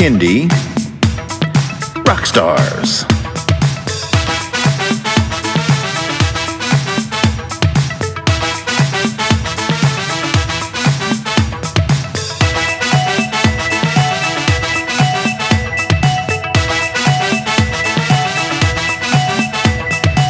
Kindie. Rock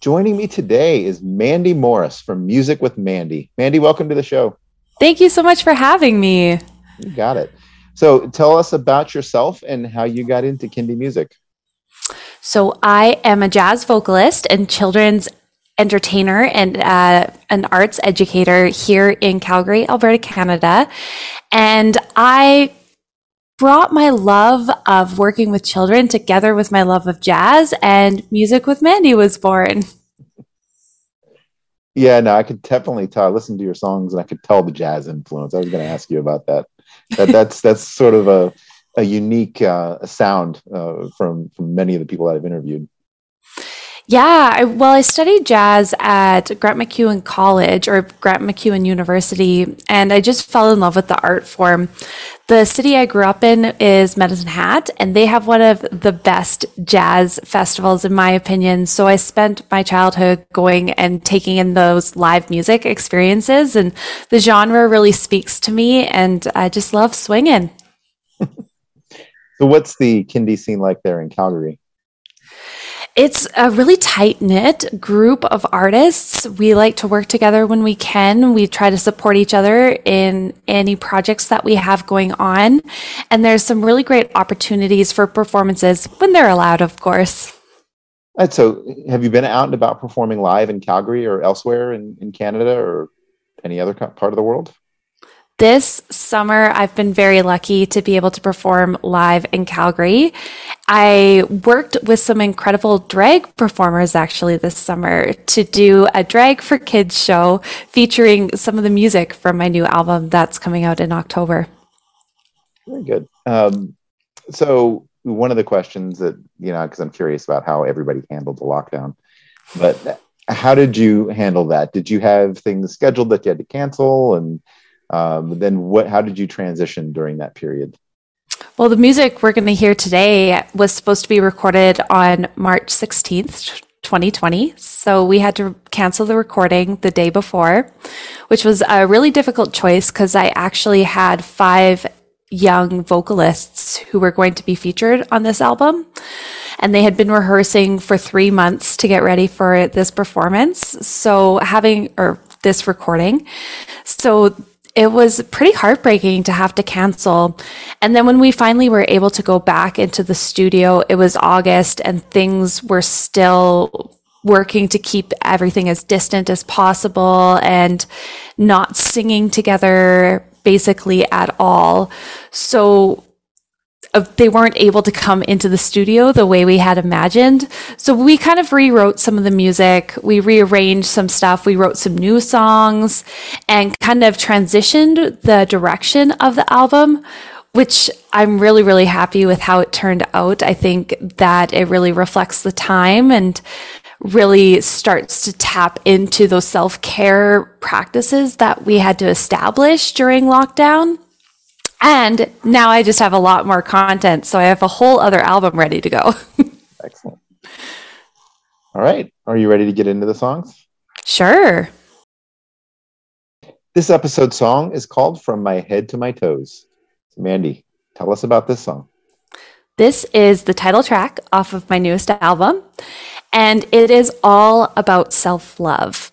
Joining me today is Mandy Morris from Music with Mandy. Mandy, welcome to the show. Thank you so much for having me. You got it. So tell us about yourself and how you got into Kindie music. So I am a jazz vocalist and children's entertainer and uh, an arts educator here in Calgary, Alberta, Canada. And I brought my love of working with children together with my love of jazz, and Music with Mandy was born. Yeah, no, I could definitely tell. I listened to your songs and I could tell the jazz influence. I was going to ask you about that. That that's that's sort of a a unique uh, sound uh, from from many of the people that I've interviewed. Yeah, I, well, I studied jazz at Grant MacEwan College or Grant MacEwan University, and I just fell in love with the art form. The city I grew up in is Medicine Hat, and they have one of the best jazz festivals, in my opinion. So I spent my childhood going and taking in those live music experiences, and the genre really speaks to me, and I just love swinging. so, what's the Kindie scene like there in Calgary? It's a really tight knit group of artists. We like to work together when we can. We try to support each other in any projects that we have going on. And there's some really great opportunities for performances when they're allowed, of course. And so, have you been out and about performing live in Calgary or elsewhere in, in Canada or any other part of the world? This summer, I've been very lucky to be able to perform live in Calgary. I worked with some incredible drag performers actually this summer to do a drag for kids show featuring some of the music from my new album that's coming out in October. Very good. Um, so, one of the questions that, you know, because I'm curious about how everybody handled the lockdown, but how did you handle that? Did you have things scheduled that you had to cancel? And um, then what how did you transition during that period well the music we're going to hear today was supposed to be recorded on march 16th 2020 so we had to cancel the recording the day before which was a really difficult choice because i actually had five young vocalists who were going to be featured on this album and they had been rehearsing for three months to get ready for this performance. So having or this recording. So it was pretty heartbreaking to have to cancel. And then when we finally were able to go back into the studio, it was August and things were still working to keep everything as distant as possible and not singing together basically at all. So they weren't able to come into the studio the way we had imagined. So we kind of rewrote some of the music. We rearranged some stuff. We wrote some new songs and kind of transitioned the direction of the album, which I'm really, really happy with how it turned out. I think that it really reflects the time and really starts to tap into those self care practices that we had to establish during lockdown. And now I just have a lot more content. So I have a whole other album ready to go. Excellent. All right. Are you ready to get into the songs? Sure. This episode song is called From My Head to My Toes. Mandy, tell us about this song. This is the title track off of my newest album, and it is all about self love.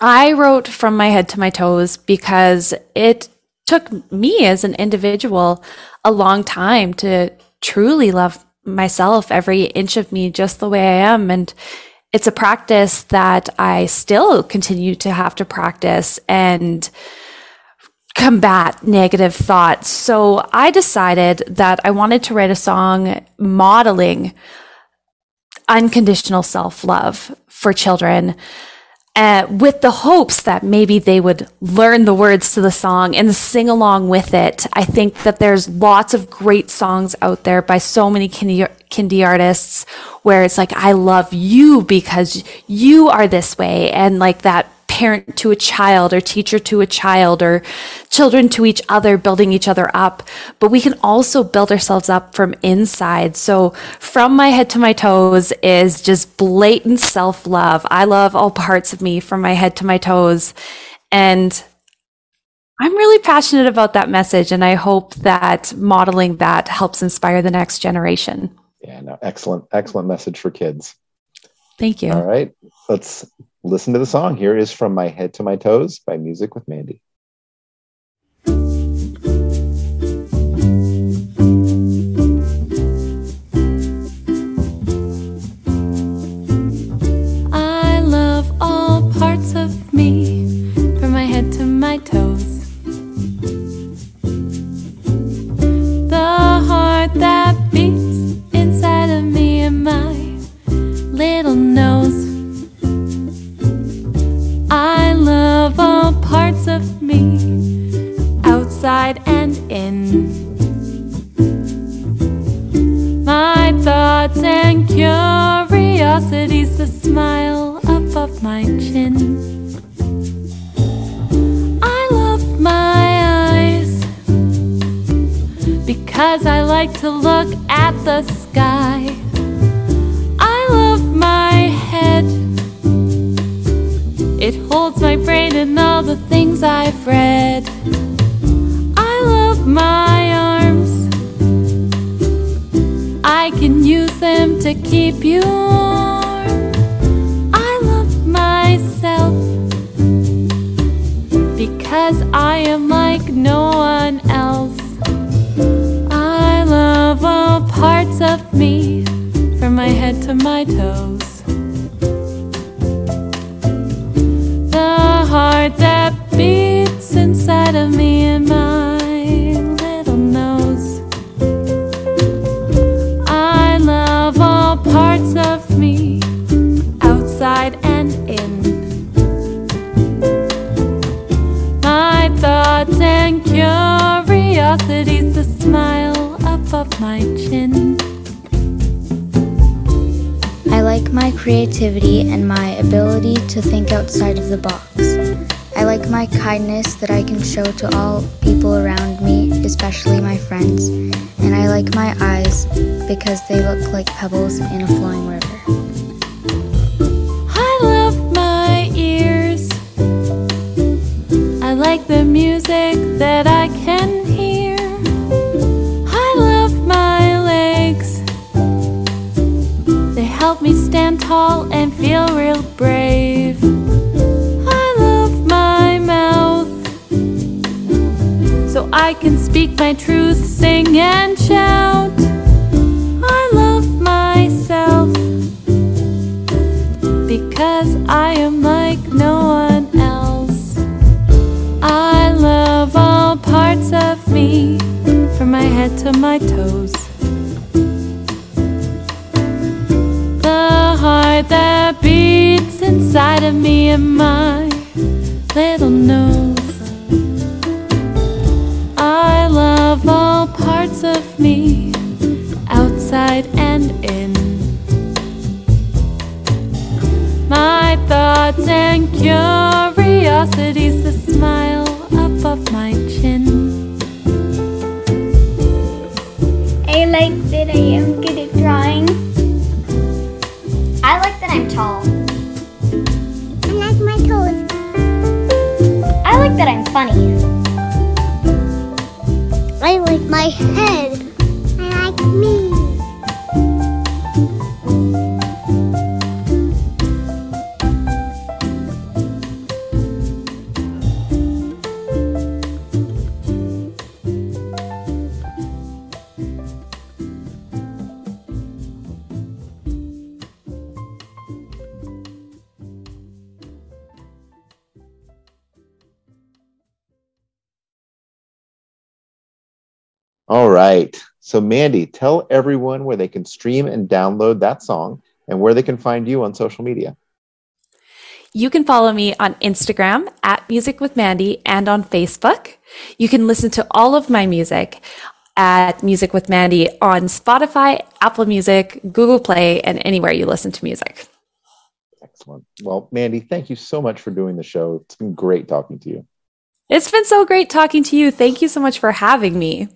I wrote From My Head to My Toes because it took me as an individual a long time to truly love myself, every inch of me, just the way I am. And it's a practice that I still continue to have to practice and combat negative thoughts. So I decided that I wanted to write a song modeling unconditional self love for children uh, with the hopes that maybe they would learn the words to the song and sing along with it. I think that there's lots of great songs out there by so many kindie, kindie artists where it's like, I love you because you are this way. And like that parent to a child or teacher to a child or children to each other, building each other up. But we can also build ourselves up from inside. So from my head to my toes is just blatant self love. I love all parts of me from my head to my toes. And I'm really passionate about that message. And I hope that modeling that helps inspire the next generation. Yeah, no, excellent, excellent message for kids. Thank you. All right. Let's listen to the song. Here is From My Head to My Toes by Music with Mandy. I love all parts of me, from my head to my toes. The heart that beats inside of me and my little because I like to look at the sky. I love my head. It holds my brain and all the things I've read. I love my arms. I can use them to keep you warm. I love myself because I am my toes. The heart that beats inside of me and my little nose. I love all parts of me, outside and in. My thoughts and curiosities, the smile above my chin. Like my creativity and my ability to think outside of the box. I like my kindness that I can show to all people around me, especially my friends. And I like my eyes because they look like pebbles in a flowing river. I love my ears. I like the music that I can stand tall and feel real brave. I love my mouth. So I can speak my truth, sing and shout. I love myself because I am like no one else. I love all parts of me, from my head to my toes. That beats inside of me and my little nose. I love all parts of me, outside and in. My thoughts and curiosities, the smile above my chin. I like that I am funny. I like my head. All right. So, Mandy, tell everyone where they can stream and download that song and where they can find you on social media. You can follow me on Instagram at Music with Mandy and on Facebook. You can listen to all of my music at Music with Mandy on Spotify, Apple Music, Google Play, and anywhere you listen to music. Excellent. Well, Mandy, thank you so much for doing the show. It's been great talking to you. It's been so great talking to you. Thank you so much for having me.